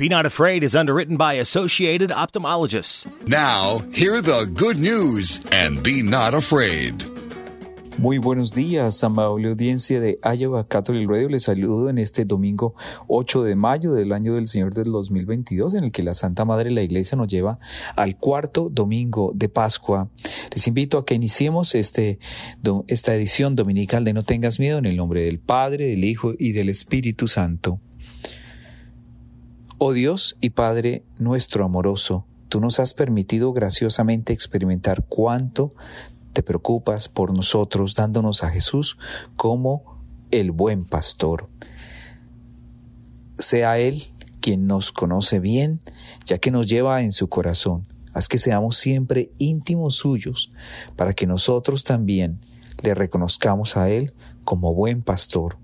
Be Not Afraid is underwritten by Associated Ophthalmologists. Now, hear the good news and be not afraid. Muy buenos días, amable audiencia de Iowa Catholic Radio. Les saludo en este domingo 8 de mayo del año del Señor del 2022, en el que la Santa Madre de la Iglesia nos lleva al cuarto domingo de Pascua. Les invito a que iniciemos este, esta edición dominical de No tengas miedo en el nombre del Padre, del Hijo y del Espíritu Santo. Oh Dios y Padre nuestro amoroso, tú nos has permitido graciosamente experimentar cuánto te preocupas por nosotros dándonos a Jesús como el buen pastor. Sea Él quien nos conoce bien, ya que nos lleva en su corazón. Haz que seamos siempre íntimos suyos, para que nosotros también le reconozcamos a Él como buen pastor,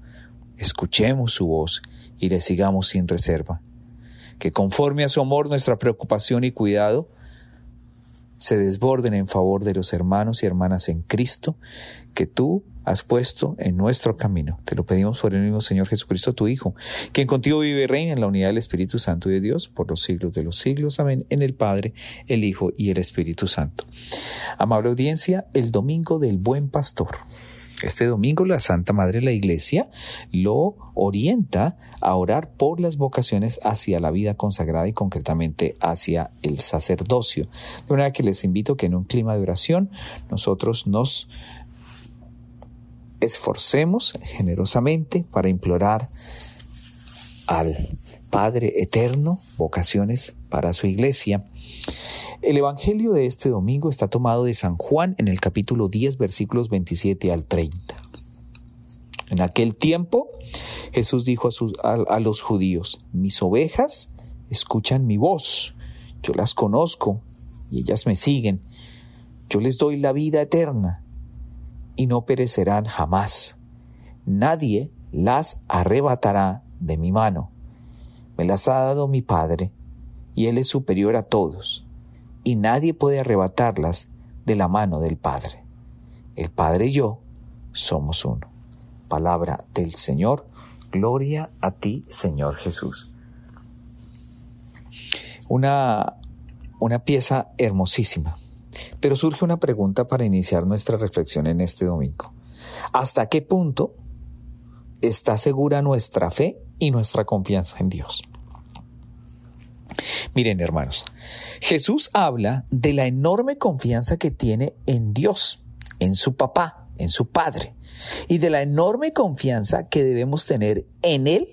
escuchemos su voz y le sigamos sin reserva que conforme a su amor nuestra preocupación y cuidado se desborden en favor de los hermanos y hermanas en Cristo que tú has puesto en nuestro camino. Te lo pedimos por el mismo Señor Jesucristo, tu Hijo, quien contigo vive y reina en la unidad del Espíritu Santo y de Dios por los siglos de los siglos. Amén. En el Padre, el Hijo y el Espíritu Santo. Amable audiencia, el domingo del buen pastor. Este domingo la Santa Madre de la Iglesia lo orienta a orar por las vocaciones hacia la vida consagrada y concretamente hacia el sacerdocio. De manera que les invito que en un clima de oración nosotros nos esforcemos generosamente para implorar al Padre Eterno vocaciones para su iglesia. El Evangelio de este domingo está tomado de San Juan en el capítulo 10 versículos 27 al 30. En aquel tiempo Jesús dijo a, a los judíos, mis ovejas escuchan mi voz, yo las conozco y ellas me siguen, yo les doy la vida eterna y no perecerán jamás. Nadie las arrebatará de mi mano. Me las ha dado mi Padre, y Él es superior a todos y nadie puede arrebatarlas de la mano del Padre. El Padre y yo somos uno. Palabra del Señor. Gloria a ti, Señor Jesús. Una, una pieza hermosísima. Pero surge una pregunta para iniciar nuestra reflexión en este domingo. ¿Hasta qué punto está segura nuestra fe y nuestra confianza en Dios? Miren, hermanos, Jesús habla de la enorme confianza que tiene en Dios, en su papá, en su padre, y de la enorme confianza que debemos tener en Él,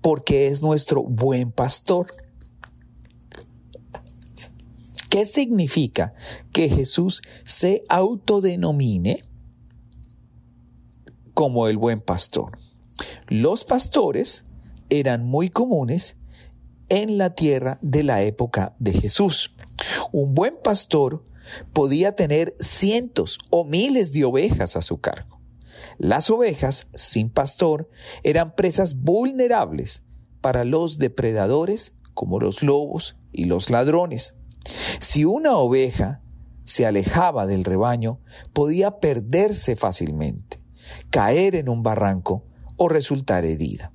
porque es nuestro buen pastor. ¿Qué significa que Jesús se autodenomine como el buen pastor? Los pastores eran muy comunes en la tierra de la época de Jesús. Un buen pastor podía tener cientos o miles de ovejas a su cargo. Las ovejas sin pastor eran presas vulnerables para los depredadores como los lobos y los ladrones. Si una oveja se alejaba del rebaño, podía perderse fácilmente, caer en un barranco o resultar herida.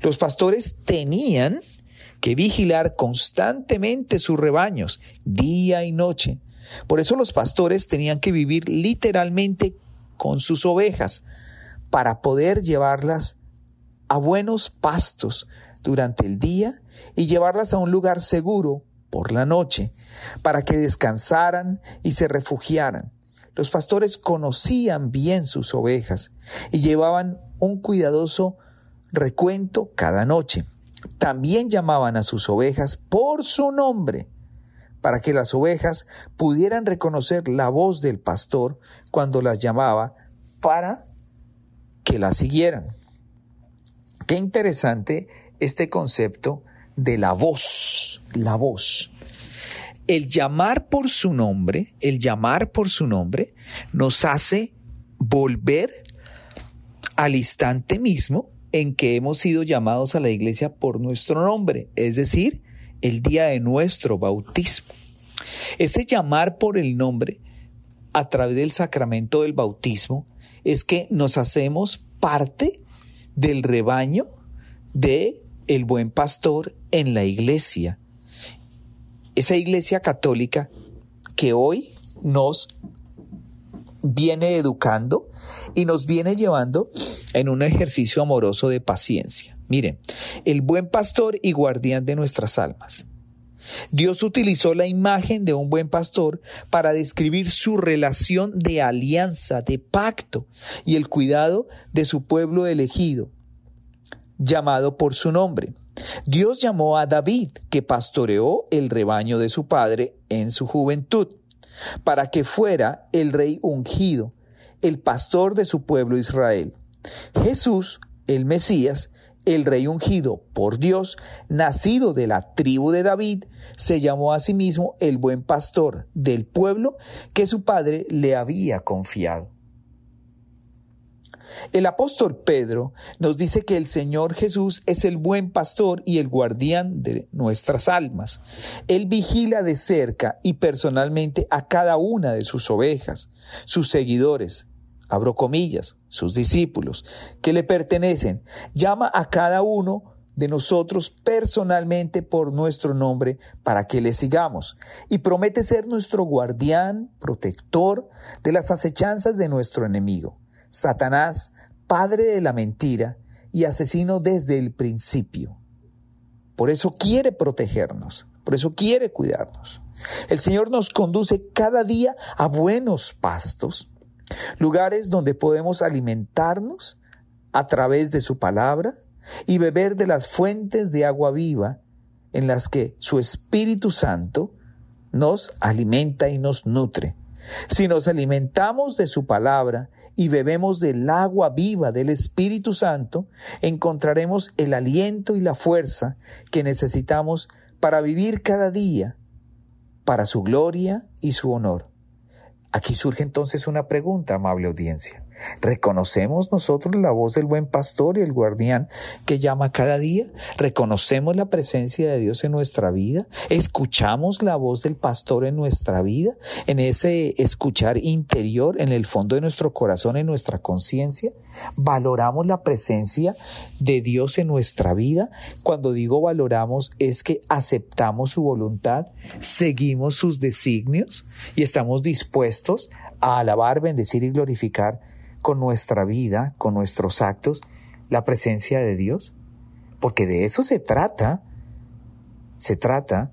Los pastores tenían que vigilar constantemente sus rebaños, día y noche. Por eso los pastores tenían que vivir literalmente con sus ovejas para poder llevarlas a buenos pastos durante el día y llevarlas a un lugar seguro por la noche, para que descansaran y se refugiaran. Los pastores conocían bien sus ovejas y llevaban un cuidadoso recuento cada noche. También llamaban a sus ovejas por su nombre, para que las ovejas pudieran reconocer la voz del pastor cuando las llamaba para que la siguieran. Qué interesante este concepto de la voz, la voz. El llamar por su nombre, el llamar por su nombre, nos hace volver al instante mismo en que hemos sido llamados a la iglesia por nuestro nombre, es decir, el día de nuestro bautismo. Ese llamar por el nombre a través del sacramento del bautismo es que nos hacemos parte del rebaño de el buen pastor en la iglesia. Esa iglesia católica que hoy nos viene educando y nos viene llevando en un ejercicio amoroso de paciencia. Miren, el buen pastor y guardián de nuestras almas. Dios utilizó la imagen de un buen pastor para describir su relación de alianza, de pacto y el cuidado de su pueblo elegido, llamado por su nombre. Dios llamó a David, que pastoreó el rebaño de su padre en su juventud, para que fuera el rey ungido, el pastor de su pueblo Israel. Jesús, el Mesías, el rey ungido por Dios, nacido de la tribu de David, se llamó a sí mismo el buen pastor del pueblo que su padre le había confiado. El apóstol Pedro nos dice que el Señor Jesús es el buen pastor y el guardián de nuestras almas. Él vigila de cerca y personalmente a cada una de sus ovejas, sus seguidores, abro comillas, sus discípulos, que le pertenecen, llama a cada uno de nosotros personalmente por nuestro nombre para que le sigamos y promete ser nuestro guardián, protector de las acechanzas de nuestro enemigo. Satanás, padre de la mentira y asesino desde el principio. Por eso quiere protegernos, por eso quiere cuidarnos. El Señor nos conduce cada día a buenos pastos, lugares donde podemos alimentarnos a través de su palabra y beber de las fuentes de agua viva en las que su Espíritu Santo nos alimenta y nos nutre. Si nos alimentamos de su palabra y bebemos del agua viva del Espíritu Santo, encontraremos el aliento y la fuerza que necesitamos para vivir cada día para su gloria y su honor. Aquí surge entonces una pregunta, amable audiencia. ¿Reconocemos nosotros la voz del buen pastor y el guardián que llama cada día? ¿Reconocemos la presencia de Dios en nuestra vida? ¿Escuchamos la voz del pastor en nuestra vida? ¿En ese escuchar interior, en el fondo de nuestro corazón, en nuestra conciencia? ¿Valoramos la presencia de Dios en nuestra vida? Cuando digo valoramos es que aceptamos su voluntad, seguimos sus designios y estamos dispuestos a alabar, bendecir y glorificar con nuestra vida, con nuestros actos, la presencia de Dios? Porque de eso se trata. Se trata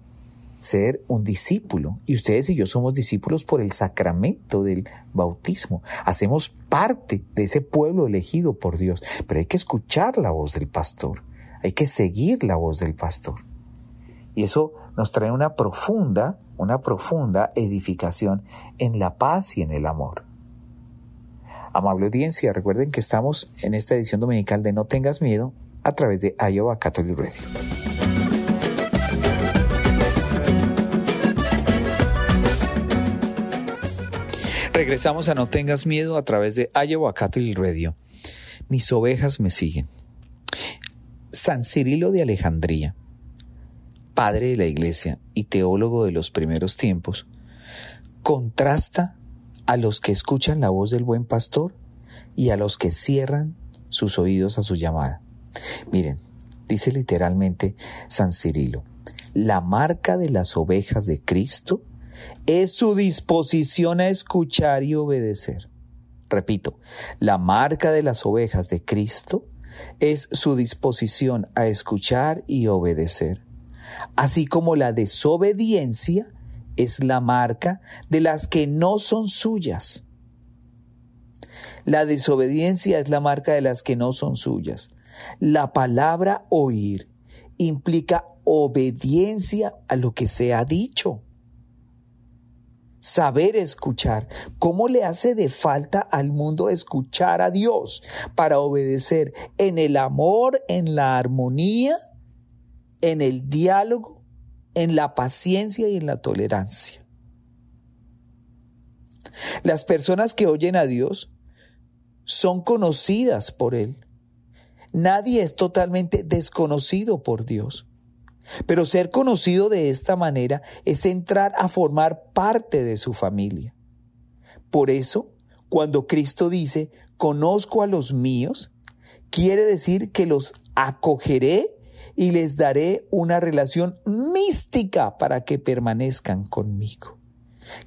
ser un discípulo. Y ustedes y yo somos discípulos por el sacramento del bautismo. Hacemos parte de ese pueblo elegido por Dios. Pero hay que escuchar la voz del pastor. Hay que seguir la voz del pastor. Y eso nos trae una profunda, una profunda edificación en la paz y en el amor. Amable audiencia, recuerden que estamos en esta edición dominical de No tengas miedo a través de Iowa Catholic Radio. Regresamos a No tengas miedo a través de Iowa Catholic Radio. Mis ovejas me siguen. San Cirilo de Alejandría, padre de la iglesia y teólogo de los primeros tiempos, contrasta a los que escuchan la voz del buen pastor y a los que cierran sus oídos a su llamada. Miren, dice literalmente San Cirilo, la marca de las ovejas de Cristo es su disposición a escuchar y obedecer. Repito, la marca de las ovejas de Cristo es su disposición a escuchar y obedecer, así como la desobediencia es la marca de las que no son suyas. La desobediencia es la marca de las que no son suyas. La palabra oír implica obediencia a lo que se ha dicho. Saber escuchar. ¿Cómo le hace de falta al mundo escuchar a Dios para obedecer en el amor, en la armonía, en el diálogo en la paciencia y en la tolerancia. Las personas que oyen a Dios son conocidas por Él. Nadie es totalmente desconocido por Dios. Pero ser conocido de esta manera es entrar a formar parte de su familia. Por eso, cuando Cristo dice, conozco a los míos, quiere decir que los acogeré y les daré una relación mística para que permanezcan conmigo.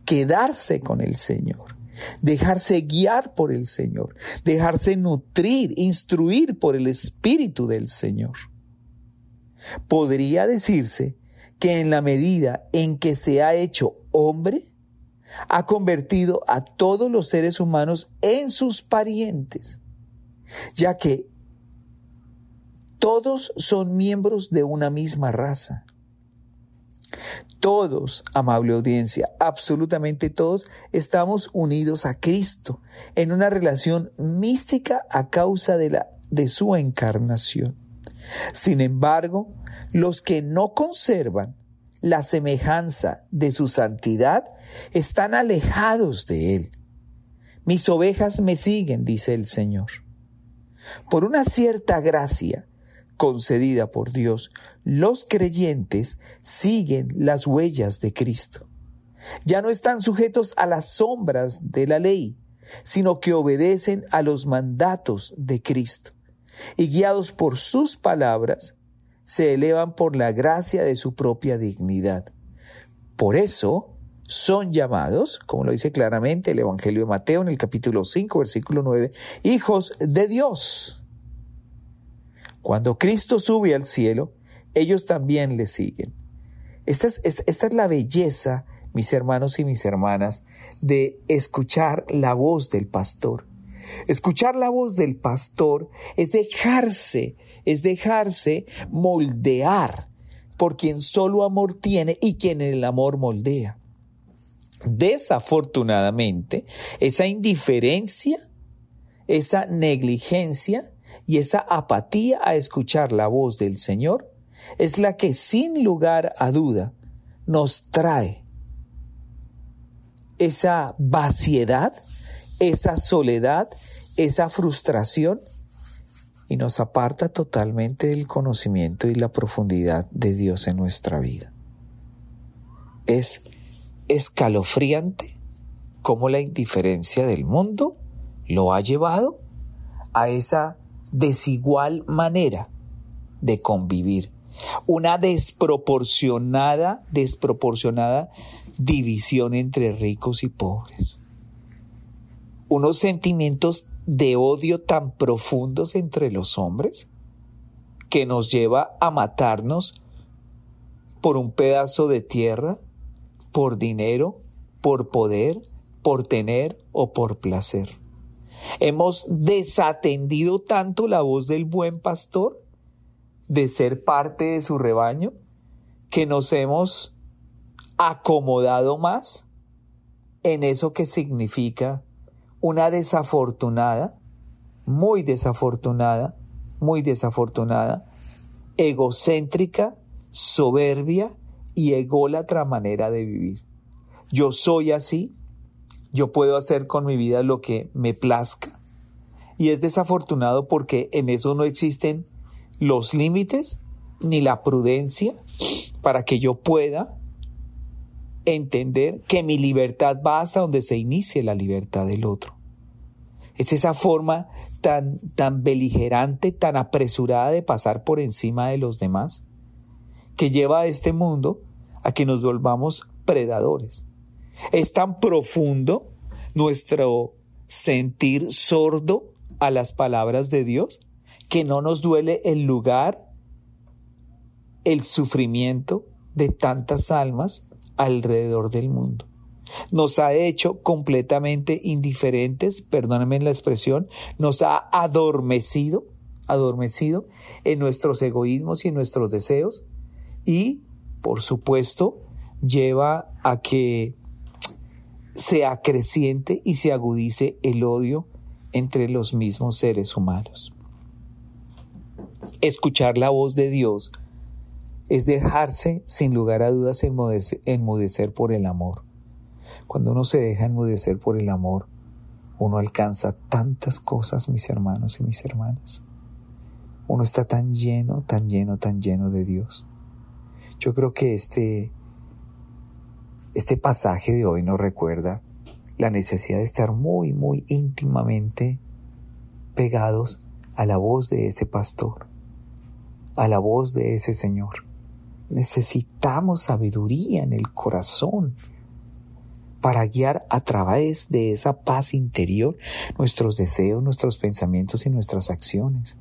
Quedarse con el Señor, dejarse guiar por el Señor, dejarse nutrir, instruir por el Espíritu del Señor. Podría decirse que en la medida en que se ha hecho hombre, ha convertido a todos los seres humanos en sus parientes, ya que todos son miembros de una misma raza. Todos, amable audiencia, absolutamente todos, estamos unidos a Cristo en una relación mística a causa de, la, de su encarnación. Sin embargo, los que no conservan la semejanza de su santidad están alejados de Él. Mis ovejas me siguen, dice el Señor. Por una cierta gracia, concedida por Dios, los creyentes siguen las huellas de Cristo. Ya no están sujetos a las sombras de la ley, sino que obedecen a los mandatos de Cristo. Y guiados por sus palabras, se elevan por la gracia de su propia dignidad. Por eso son llamados, como lo dice claramente el Evangelio de Mateo en el capítulo 5, versículo 9, hijos de Dios. Cuando Cristo sube al cielo, ellos también le siguen. Esta es, esta es la belleza, mis hermanos y mis hermanas, de escuchar la voz del pastor. Escuchar la voz del pastor es dejarse, es dejarse moldear por quien solo amor tiene y quien el amor moldea. Desafortunadamente, esa indiferencia, esa negligencia y esa apatía a escuchar la voz del Señor es la que sin lugar a duda nos trae esa vaciedad, esa soledad, esa frustración y nos aparta totalmente del conocimiento y la profundidad de Dios en nuestra vida. Es escalofriante cómo la indiferencia del mundo lo ha llevado a esa desigual manera de convivir, una desproporcionada, desproporcionada división entre ricos y pobres, unos sentimientos de odio tan profundos entre los hombres que nos lleva a matarnos por un pedazo de tierra, por dinero, por poder, por tener o por placer. Hemos desatendido tanto la voz del buen pastor de ser parte de su rebaño que nos hemos acomodado más en eso que significa una desafortunada, muy desafortunada, muy desafortunada, egocéntrica, soberbia y ególatra manera de vivir. Yo soy así, yo puedo hacer con mi vida lo que me plazca. Y es desafortunado porque en eso no existen los límites ni la prudencia para que yo pueda entender que mi libertad va hasta donde se inicie la libertad del otro. Es esa forma tan, tan beligerante, tan apresurada de pasar por encima de los demás, que lleva a este mundo a que nos volvamos predadores. Es tan profundo nuestro sentir sordo a las palabras de Dios que no nos duele el lugar, el sufrimiento de tantas almas alrededor del mundo. Nos ha hecho completamente indiferentes, perdónenme la expresión, nos ha adormecido, adormecido en nuestros egoísmos y en nuestros deseos y, por supuesto, lleva a que se acreciente y se agudice el odio entre los mismos seres humanos. Escuchar la voz de Dios es dejarse, sin lugar a dudas, enmudecer, por el amor. Cuando uno se deja enmudecer por el amor, uno alcanza tantas cosas, mis hermanos y mis hermanas. Uno está tan lleno, tan lleno, tan lleno de Dios. Yo creo que este este pasaje de hoy nos recuerda la necesidad de estar muy, muy íntimamente pegados a la voz de ese pastor, a la voz de ese Señor. Necesitamos sabiduría en el corazón para guiar a través de esa paz interior nuestros deseos, nuestros pensamientos y nuestras acciones.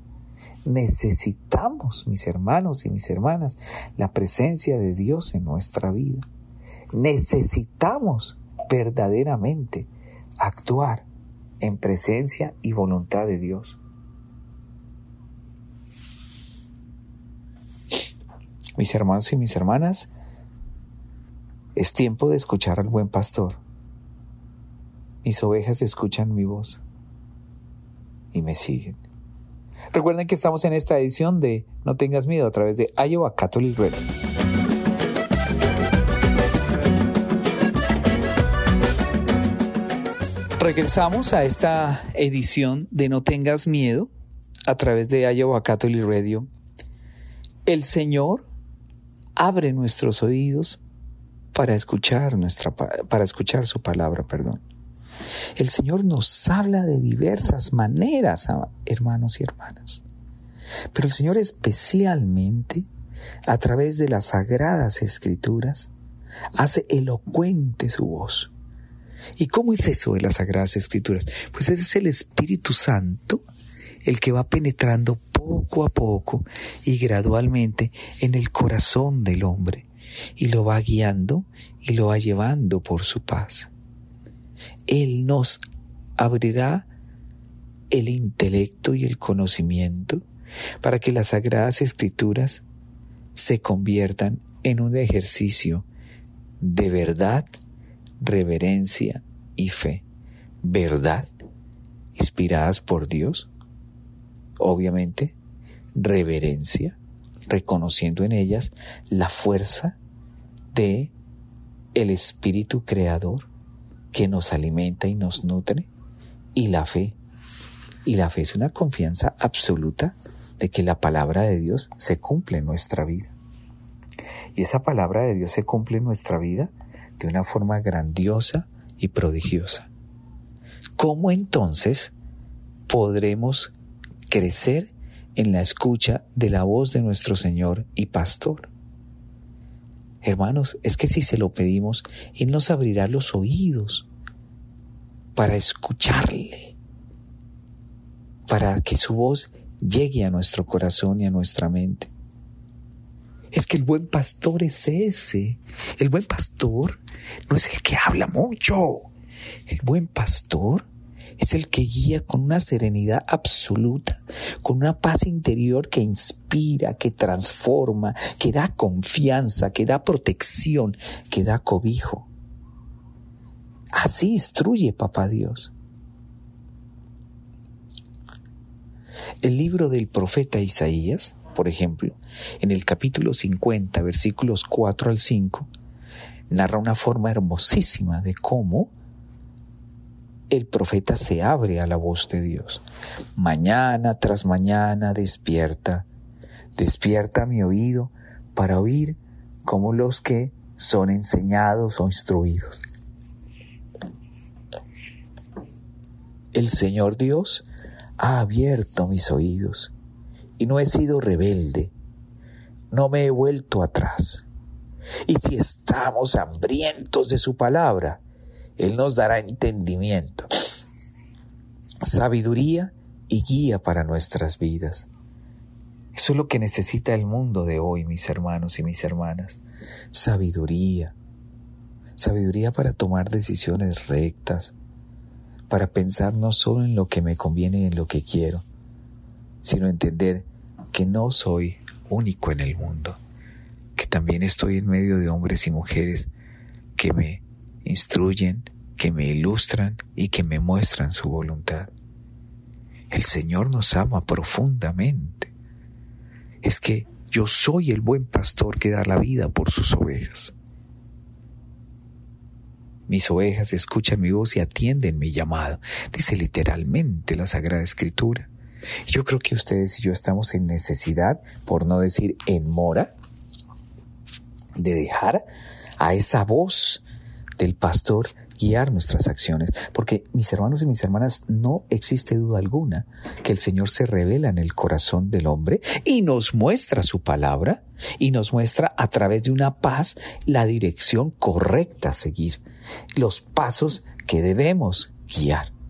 Necesitamos, mis hermanos y mis hermanas, la presencia de Dios en nuestra vida. Necesitamos verdaderamente actuar en presencia y voluntad de Dios. Mis hermanos y mis hermanas, es tiempo de escuchar al buen pastor. Mis ovejas escuchan mi voz y me siguen. Recuerden que estamos en esta edición de No tengas miedo a través de Iowa Catholic Radio. Regresamos a esta edición de No tengas miedo a través de Catholic Radio. El Señor abre nuestros oídos para escuchar nuestra para escuchar su palabra, perdón. El Señor nos habla de diversas maneras, hermanos y hermanas. Pero el Señor especialmente, a través de las sagradas escrituras, hace elocuente su voz. ¿Y cómo es eso de las sagradas escrituras? Pues es el Espíritu Santo el que va penetrando poco a poco y gradualmente en el corazón del hombre y lo va guiando y lo va llevando por su paz. Él nos abrirá el intelecto y el conocimiento para que las sagradas escrituras se conviertan en un ejercicio de verdad, reverencia y fe. Verdad, inspiradas por Dios, obviamente, reverencia, reconociendo en ellas la fuerza de el espíritu creador que nos alimenta y nos nutre y la fe. Y la fe es una confianza absoluta de que la palabra de Dios se cumple en nuestra vida. Y esa palabra de Dios se cumple en nuestra vida de una forma grandiosa y prodigiosa. ¿Cómo entonces podremos crecer en la escucha de la voz de nuestro Señor y Pastor? Hermanos, es que si se lo pedimos, Él nos abrirá los oídos para escucharle, para que su voz llegue a nuestro corazón y a nuestra mente. Es que el buen pastor es ese. El buen pastor no es el que habla mucho. El buen pastor es el que guía con una serenidad absoluta, con una paz interior que inspira, que transforma, que da confianza, que da protección, que da cobijo. Así instruye Papá Dios. El libro del profeta Isaías, por ejemplo, en el capítulo 50, versículos 4 al 5, narra una forma hermosísima de cómo el profeta se abre a la voz de Dios. Mañana tras mañana despierta, despierta mi oído para oír como los que son enseñados o instruidos. El Señor Dios ha abierto mis oídos y no he sido rebelde, no me he vuelto atrás. Y si estamos hambrientos de su palabra, él nos dará entendimiento, sabiduría y guía para nuestras vidas. Eso es lo que necesita el mundo de hoy, mis hermanos y mis hermanas. Sabiduría. Sabiduría para tomar decisiones rectas, para pensar no solo en lo que me conviene y en lo que quiero, sino entender que no soy único en el mundo, que también estoy en medio de hombres y mujeres que me instruyen, que me ilustran y que me muestran su voluntad. El Señor nos ama profundamente. Es que yo soy el buen pastor que da la vida por sus ovejas. Mis ovejas escuchan mi voz y atienden mi llamado, dice literalmente la Sagrada Escritura. Yo creo que ustedes y yo estamos en necesidad, por no decir en mora, de dejar a esa voz del pastor guiar nuestras acciones, porque mis hermanos y mis hermanas, no existe duda alguna que el Señor se revela en el corazón del hombre y nos muestra su palabra y nos muestra a través de una paz la dirección correcta a seguir, los pasos que debemos guiar.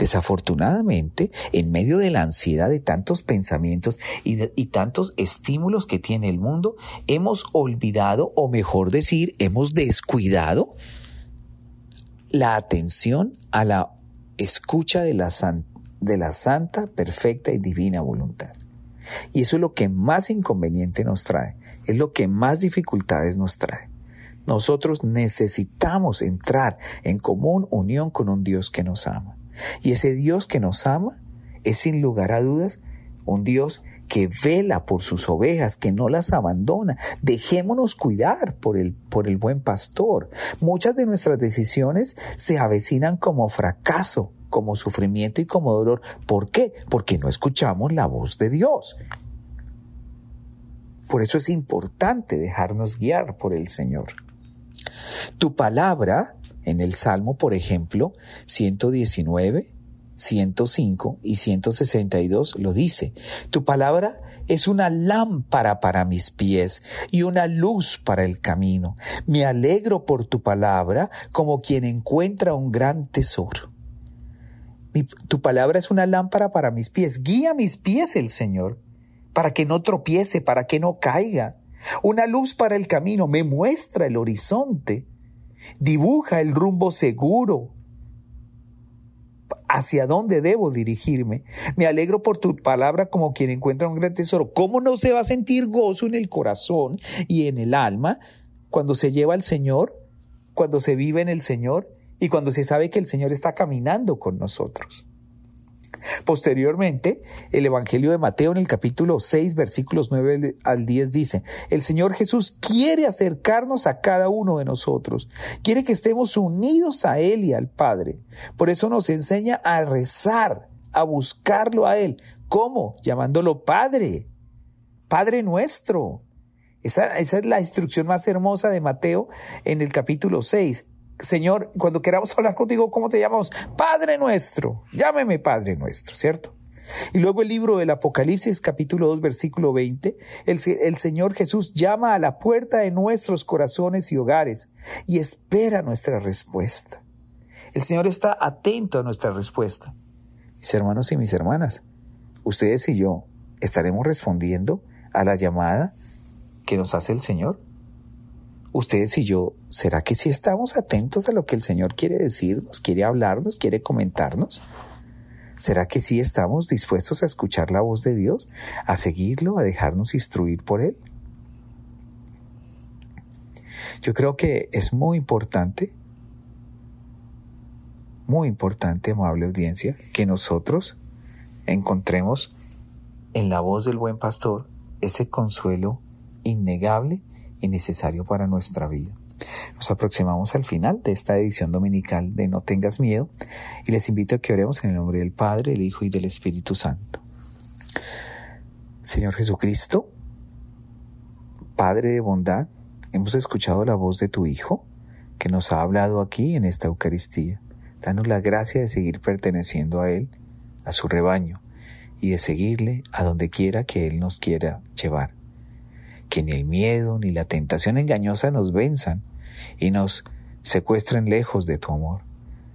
Desafortunadamente, en medio de la ansiedad de tantos pensamientos y, tantos estímulos que tiene el mundo, hemos olvidado, o mejor decir, hemos descuidado la atención a la escucha de la, de la santa, perfecta y divina voluntad. Y eso es lo que más inconveniente nos trae, es lo que más dificultades nos trae. Nosotros necesitamos entrar en común unión con un Dios que nos ama. Y ese Dios que nos ama es sin lugar a dudas un Dios que vela por sus ovejas, que no las abandona. Dejémonos cuidar por el, por el buen pastor. Muchas de nuestras decisiones se avecinan como fracaso, como sufrimiento y como dolor. ¿Por qué? Porque no escuchamos la voz de Dios. Por eso es importante dejarnos guiar por el Señor. Tu palabra en el Salmo, por ejemplo, 119, 105 y 162 lo dice. Tu palabra es una lámpara para mis pies y una luz para el camino. Me alegro por tu palabra como quien encuentra un gran tesoro. tu palabra es una lámpara para mis pies. Guía mis pies el Señor para que no tropiece, para que no caiga. Una luz para el camino me muestra el horizonte dibuja el rumbo seguro hacia dónde debo dirigirme. Me alegro por tu palabra como quien encuentra un gran tesoro. ¿Cómo no se va a sentir gozo en el corazón y en el alma cuando se lleva al Señor, cuando se vive en el Señor y cuando se sabe que el Señor está caminando con nosotros? Posteriormente, el Evangelio de Mateo en el capítulo 6, versículos 9 al 10 dice, el Señor Jesús quiere acercarnos a cada uno de nosotros, quiere que estemos unidos a Él y al Padre. Por eso nos enseña a rezar, a buscarlo a Él. ¿Cómo? Llamándolo Padre, Padre nuestro. Esa, es la instrucción más hermosa de Mateo en el capítulo 6. Señor, cuando queramos hablar contigo, ¿cómo te llamamos? Padre nuestro, llámeme Padre nuestro, ¿cierto? Y luego el libro del Apocalipsis capítulo 2 versículo 20, el, Señor Jesús llama a la puerta de nuestros corazones y hogares y espera nuestra respuesta. El Señor está atento a nuestra respuesta. Mis hermanos y mis hermanas, ustedes y yo estaremos respondiendo a la llamada que nos hace el Señor ustedes y yo, ¿será que sí estamos atentos a lo que el Señor quiere decirnos, quiere hablarnos, quiere comentarnos? ¿Será que sí estamos dispuestos a escuchar la voz de Dios, a seguirlo, a dejarnos instruir por Él? Yo creo que es muy importante, muy importante, amable audiencia, que nosotros encontremos en la voz del buen pastor ese consuelo innegable y necesario para nuestra vida. Nos aproximamos al final de esta edición dominical de No tengas miedo y les invito a que oremos en el nombre del Padre, el Hijo y del Espíritu Santo. Señor Jesucristo, Padre de bondad, hemos escuchado la voz de tu Hijo que nos ha hablado aquí en esta Eucaristía. Danos la gracia de seguir perteneciendo a Él, a su rebaño, y de seguirle a donde quiera que Él nos quiera llevar que ni el miedo ni la tentación engañosa nos venzan y nos secuestren lejos de tu amor,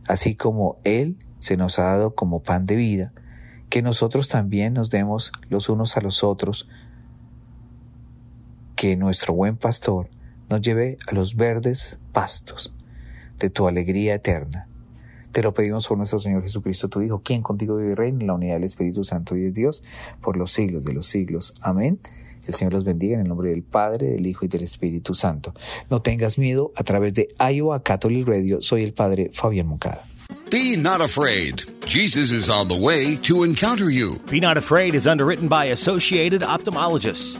así como Él se nos ha dado como pan de vida, que nosotros también nos demos los unos a los otros, que nuestro buen pastor nos lleve a los verdes pastos de tu alegría eterna. Te lo pedimos por nuestro Señor Jesucristo, tu Hijo, quien contigo vive y reina en la unidad del Espíritu Santo y es Dios, por los siglos de los siglos. Amén. El Señor los bendiga en el nombre del Padre, del Hijo y del Espíritu Santo. No tengas miedo a través de Iowa Catholic Radio. Soy el Padre Fabián Moncada. Be not afraid. Jesus is on the way to encounter you. Be Not Afraid is underwritten by Associated Ophthalmologists.